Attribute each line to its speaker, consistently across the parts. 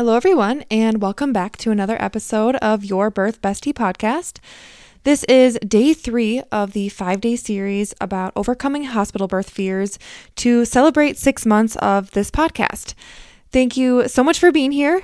Speaker 1: Hello, everyone, and welcome back to another episode of Your Birth Bestie podcast. This is day three of the five day series about overcoming hospital birth fears to celebrate six months of this podcast. Thank you so much for being here.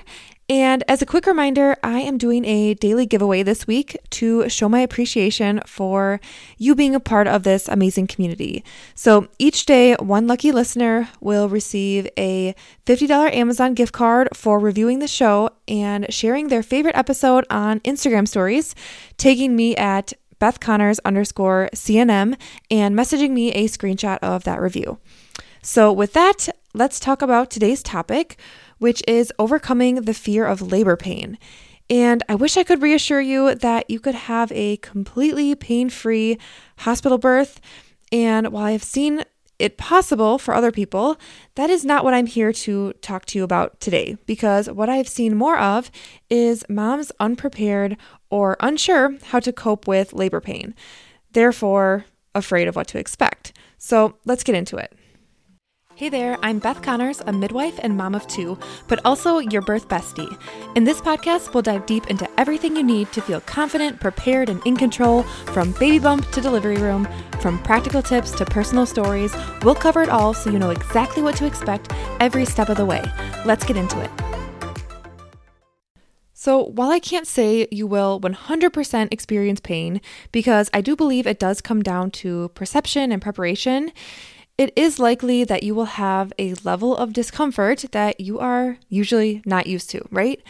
Speaker 1: And as a quick reminder, I am doing a daily giveaway this week to show my appreciation for you being a part of this amazing community. So each day, one lucky listener will receive a $50 Amazon gift card for reviewing the show and sharing their favorite episode on Instagram stories, tagging me at Beth Connors underscore CNM and messaging me a screenshot of that review. So, with that, let's talk about today's topic which is overcoming the fear of labor pain. And I wish I could reassure you that you could have a completely pain free hospital birth. And while I've seen it possible for other people, that is not what I'm here to talk to you about today. Because what I've seen more of is moms unprepared or unsure how to cope with labor pain, therefore, afraid of what to expect. So let's get into it. Hey there, I'm Beth Connors, a midwife and mom of two, but also your birth bestie. In this podcast, we'll dive deep into everything you need to feel confident, prepared, and in control from baby bump to delivery room, from practical tips to personal stories. We'll cover it all so you know exactly what to expect every step of the way. Let's get into it. So, while I can't say you will 100% experience pain, because I do believe it does come down to perception and preparation, it is likely that you will have a level of discomfort that you are usually not used to, right?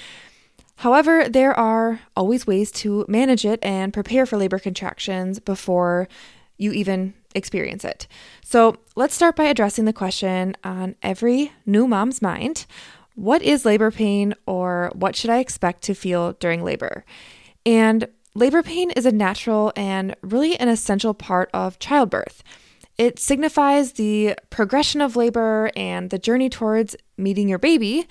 Speaker 1: However, there are always ways to manage it and prepare for labor contractions before you even experience it. So, let's start by addressing the question on every new mom's mind What is labor pain, or what should I expect to feel during labor? And labor pain is a natural and really an essential part of childbirth. It signifies the progression of labor and the journey towards meeting your baby.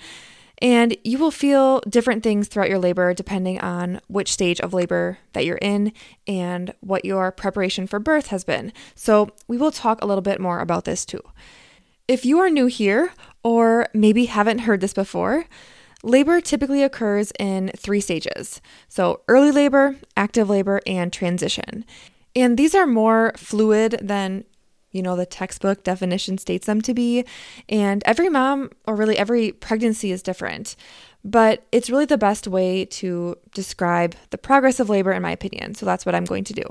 Speaker 1: And you will feel different things throughout your labor depending on which stage of labor that you're in and what your preparation for birth has been. So, we will talk a little bit more about this too. If you are new here or maybe haven't heard this before, labor typically occurs in three stages so, early labor, active labor, and transition. And these are more fluid than you know, the textbook definition states them to be. And every mom, or really every pregnancy, is different. But it's really the best way to describe the progress of labor, in my opinion. So that's what I'm going to do.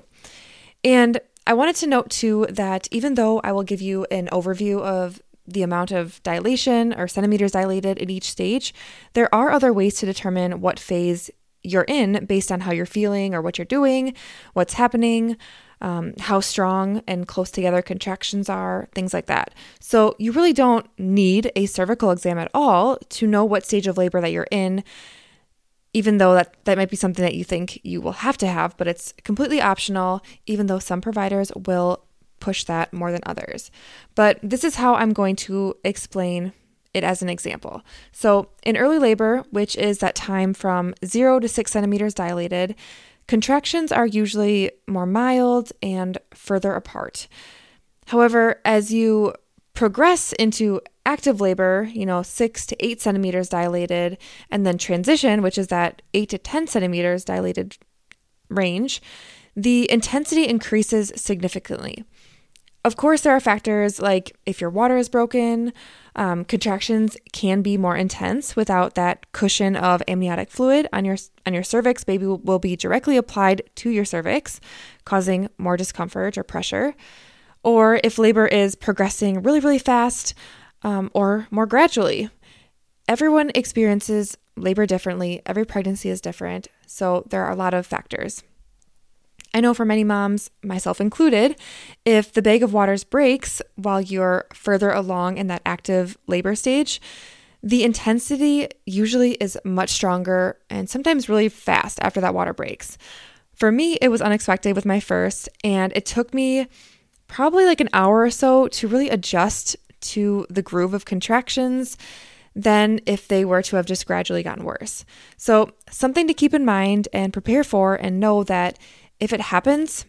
Speaker 1: And I wanted to note too that even though I will give you an overview of the amount of dilation or centimeters dilated at each stage, there are other ways to determine what phase you're in based on how you're feeling or what you're doing, what's happening, um, how strong and close together contractions are, things like that. So, you really don't need a cervical exam at all to know what stage of labor that you're in, even though that, that might be something that you think you will have to have, but it's completely optional, even though some providers will push that more than others. But this is how I'm going to explain it as an example. So, in early labor, which is that time from zero to six centimeters dilated, Contractions are usually more mild and further apart. However, as you progress into active labor, you know, six to eight centimeters dilated, and then transition, which is that eight to 10 centimeters dilated range, the intensity increases significantly. Of course, there are factors like if your water is broken, um, contractions can be more intense without that cushion of amniotic fluid on your on your cervix. Baby will, will be directly applied to your cervix, causing more discomfort or pressure. Or if labor is progressing really, really fast um, or more gradually. Everyone experiences labor differently. Every pregnancy is different. So there are a lot of factors. I know for many moms, myself included, if the bag of waters breaks while you're further along in that active labor stage, the intensity usually is much stronger and sometimes really fast after that water breaks. For me, it was unexpected with my first, and it took me probably like an hour or so to really adjust to the groove of contractions than if they were to have just gradually gotten worse. So, something to keep in mind and prepare for, and know that if it happens,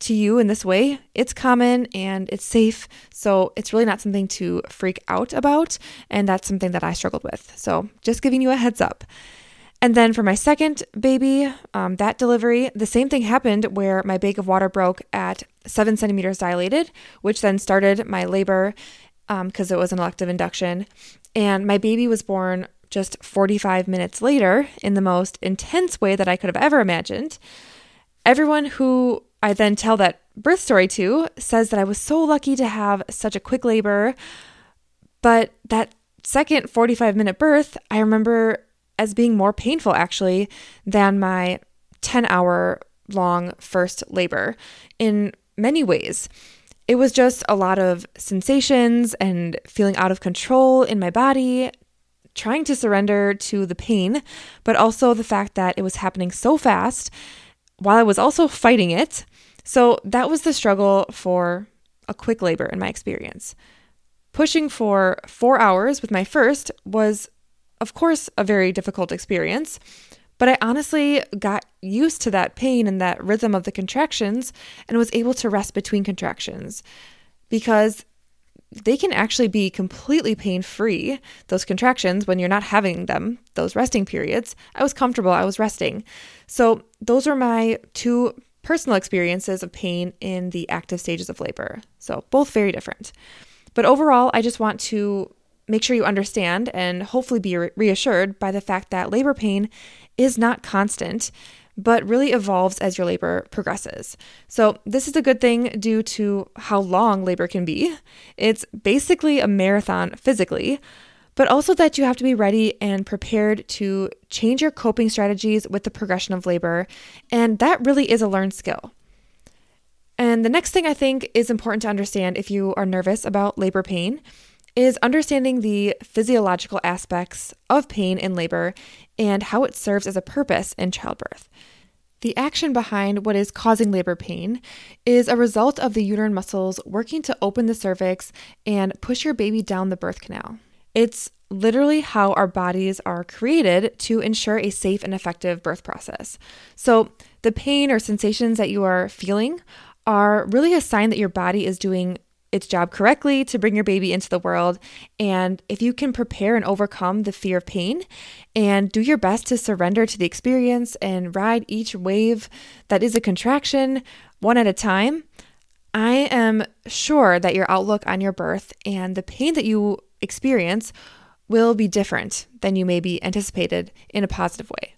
Speaker 1: to you in this way, it's common and it's safe. So it's really not something to freak out about. And that's something that I struggled with. So just giving you a heads up. And then for my second baby, um, that delivery, the same thing happened where my bag of water broke at seven centimeters dilated, which then started my labor because um, it was an elective induction. And my baby was born just 45 minutes later in the most intense way that I could have ever imagined. Everyone who I then tell that birth story to says that I was so lucky to have such a quick labor. But that second 45 minute birth, I remember as being more painful actually than my 10 hour long first labor in many ways. It was just a lot of sensations and feeling out of control in my body, trying to surrender to the pain, but also the fact that it was happening so fast while I was also fighting it. So that was the struggle for a quick labor in my experience. Pushing for four hours with my first was of course, a very difficult experience, but I honestly got used to that pain and that rhythm of the contractions and was able to rest between contractions because they can actually be completely pain free, those contractions, when you're not having them, those resting periods. I was comfortable, I was resting. So, those are my two personal experiences of pain in the active stages of labor. So, both very different. But overall, I just want to make sure you understand and hopefully be reassured by the fact that labor pain is not constant, but really evolves as your labor progresses. So, this is a good thing due to how long labor can be. It's basically a marathon physically, but also that you have to be ready and prepared to change your coping strategies with the progression of labor. And that really is a learned skill. And the next thing I think is important to understand if you are nervous about labor pain is understanding the physiological aspects of pain in labor and how it serves as a purpose in childbirth. The action behind what is causing labor pain is a result of the uterine muscles working to open the cervix and push your baby down the birth canal. It's literally how our bodies are created to ensure a safe and effective birth process. So, the pain or sensations that you are feeling are really a sign that your body is doing its job correctly to bring your baby into the world. And if you can prepare and overcome the fear of pain and do your best to surrender to the experience and ride each wave that is a contraction one at a time, I am sure that your outlook on your birth and the pain that you experience will be different than you maybe anticipated in a positive way.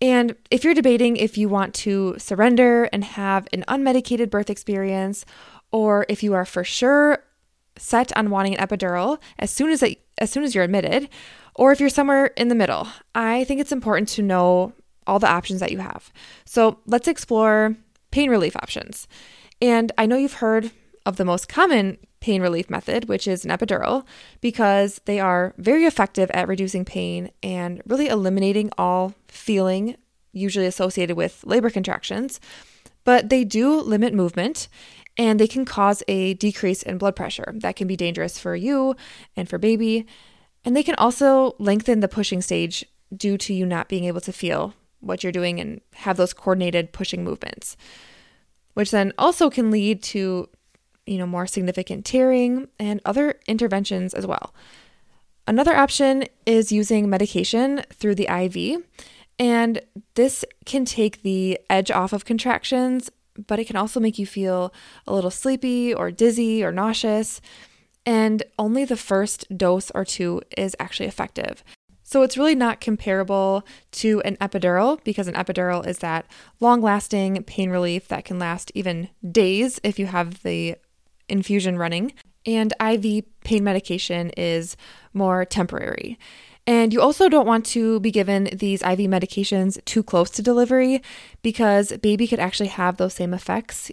Speaker 1: And if you're debating if you want to surrender and have an unmedicated birth experience or if you are for sure set on wanting an epidural as soon as it, as soon as you're admitted, or if you're somewhere in the middle. I think it's important to know all the options that you have. So, let's explore pain relief options. And I know you've heard of the most common pain relief method, which is an epidural, because they are very effective at reducing pain and really eliminating all feeling usually associated with labor contractions. But they do limit movement and they can cause a decrease in blood pressure. That can be dangerous for you and for baby. And they can also lengthen the pushing stage due to you not being able to feel what you're doing and have those coordinated pushing movements, which then also can lead to, you know, more significant tearing and other interventions as well. Another option is using medication through the IV, and this can take the edge off of contractions but it can also make you feel a little sleepy or dizzy or nauseous. And only the first dose or two is actually effective. So it's really not comparable to an epidural because an epidural is that long lasting pain relief that can last even days if you have the infusion running. And IV pain medication is more temporary. And you also don't want to be given these IV medications too close to delivery because baby could actually have those same effects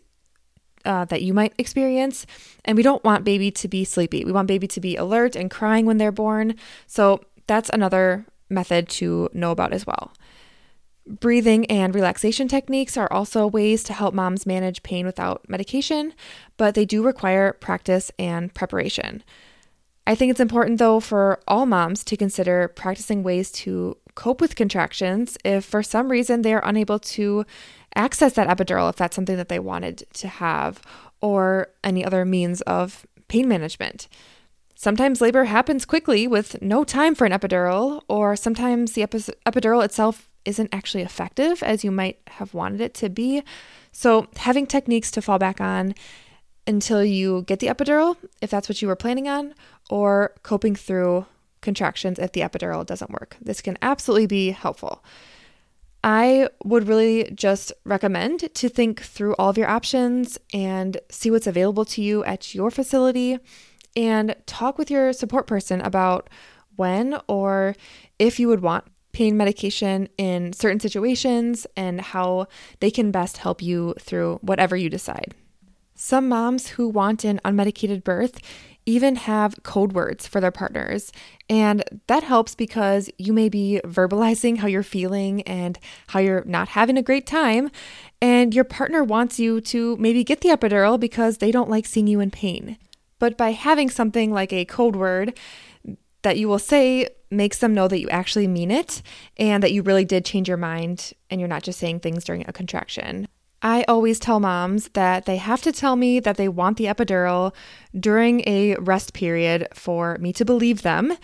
Speaker 1: uh, that you might experience. And we don't want baby to be sleepy. We want baby to be alert and crying when they're born. So that's another method to know about as well. Breathing and relaxation techniques are also ways to help moms manage pain without medication, but they do require practice and preparation. I think it's important, though, for all moms to consider practicing ways to cope with contractions if for some reason they are unable to access that epidural if that's something that they wanted to have, or any other means of pain management. Sometimes labor happens quickly with no time for an epidural, or sometimes the epi- epidural itself isn't actually effective as you might have wanted it to be. So, having techniques to fall back on until you get the epidural, if that's what you were planning on, or coping through contractions if the epidural doesn't work. This can absolutely be helpful. I would really just recommend to think through all of your options and see what's available to you at your facility and talk with your support person about when or if you would want pain medication in certain situations and how they can best help you through whatever you decide. Some moms who want an unmedicated birth even have code words for their partners. And that helps because you may be verbalizing how you're feeling and how you're not having a great time. And your partner wants you to maybe get the epidural because they don't like seeing you in pain. But by having something like a code word that you will say makes them know that you actually mean it and that you really did change your mind and you're not just saying things during a contraction. I always tell moms that they have to tell me that they want the epidural during a rest period for me to believe them.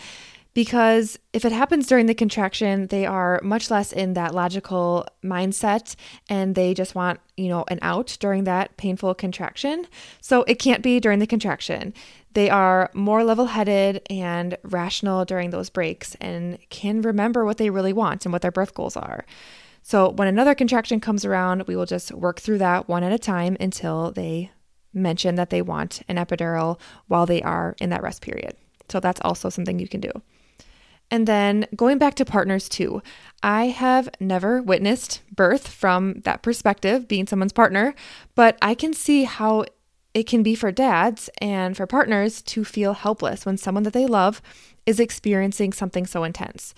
Speaker 1: Because if it happens during the contraction, they are much less in that logical mindset and they just want, you know, an out during that painful contraction. So it can't be during the contraction. They are more level headed and rational during those breaks and can remember what they really want and what their birth goals are. So when another contraction comes around, we will just work through that one at a time until they mention that they want an epidural while they are in that rest period. So that's also something you can do. And then going back to partners too, I have never witnessed birth from that perspective, being someone's partner, but I can see how it can be for dads and for partners to feel helpless when someone that they love is experiencing something so intense.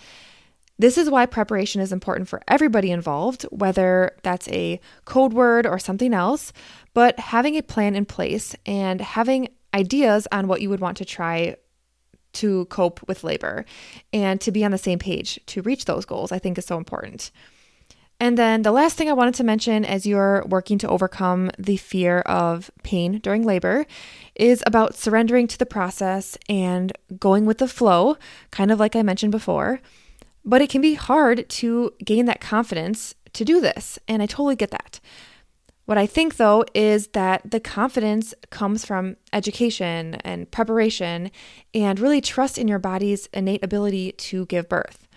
Speaker 1: This is why preparation is important for everybody involved, whether that's a code word or something else, but having a plan in place and having ideas on what you would want to try to cope with labor and to be on the same page to reach those goals, I think is so important. And then the last thing I wanted to mention as you're working to overcome the fear of pain during labor is about surrendering to the process and going with the flow, kind of like I mentioned before. But it can be hard to gain that confidence to do this, and I totally get that. What I think though is that the confidence comes from education and preparation and really trust in your body's innate ability to give birth.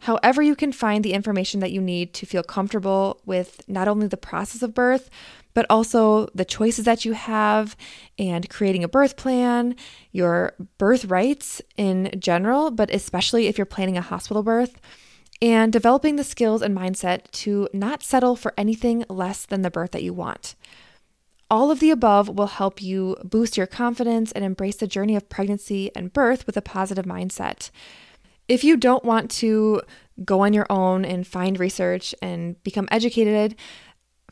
Speaker 1: However, you can find the information that you need to feel comfortable with not only the process of birth, but also the choices that you have and creating a birth plan, your birth rights in general, but especially if you're planning a hospital birth, and developing the skills and mindset to not settle for anything less than the birth that you want. All of the above will help you boost your confidence and embrace the journey of pregnancy and birth with a positive mindset. If you don't want to go on your own and find research and become educated,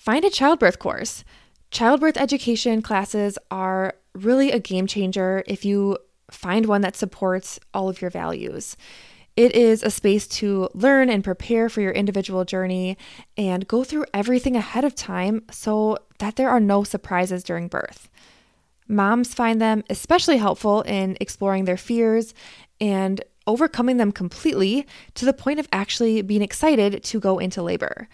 Speaker 1: find a childbirth course. Childbirth education classes are really a game changer if you find one that supports all of your values. It is a space to learn and prepare for your individual journey and go through everything ahead of time so that there are no surprises during birth. Moms find them especially helpful in exploring their fears and overcoming them completely to the point of actually being excited to go into labor.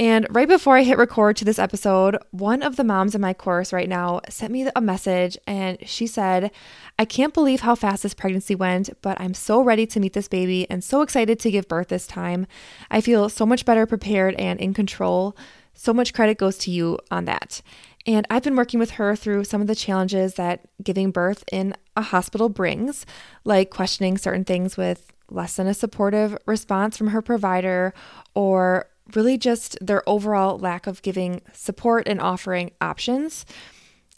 Speaker 1: And right before I hit record to this episode, one of the moms in my course right now sent me a message and she said, I can't believe how fast this pregnancy went, but I'm so ready to meet this baby and so excited to give birth this time. I feel so much better prepared and in control. So much credit goes to you on that. And I've been working with her through some of the challenges that giving birth in a hospital brings, like questioning certain things with less than a supportive response from her provider or really just their overall lack of giving support and offering options.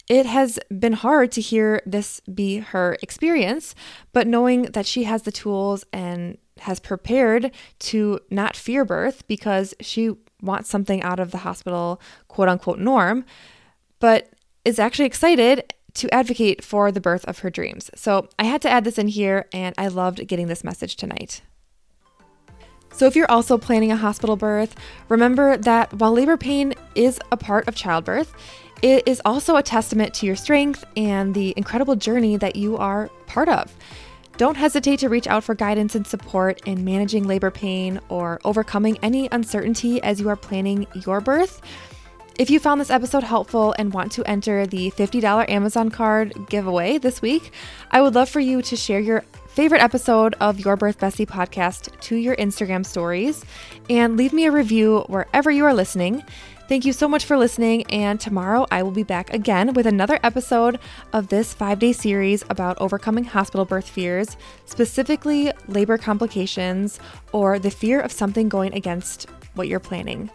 Speaker 1: It has been hard to hear this be her experience, but knowing that she has the tools and has prepared to not fear birth because she wants something out of the hospital quote unquote norm, but is actually excited to advocate for the birth of her dreams. So I had to add this in here, and I loved getting this message tonight. So, if you're also planning a hospital birth, remember that while labor pain is a part of childbirth, it is also a testament to your strength and the incredible journey that you are part of. Don't hesitate to reach out for guidance and support in managing labor pain or overcoming any uncertainty as you are planning your birth. If you found this episode helpful and want to enter the $50 Amazon card giveaway this week, I would love for you to share your favorite episode of Your Birth Bestie podcast to your Instagram stories and leave me a review wherever you are listening. Thank you so much for listening, and tomorrow I will be back again with another episode of this five day series about overcoming hospital birth fears, specifically labor complications or the fear of something going against what you're planning.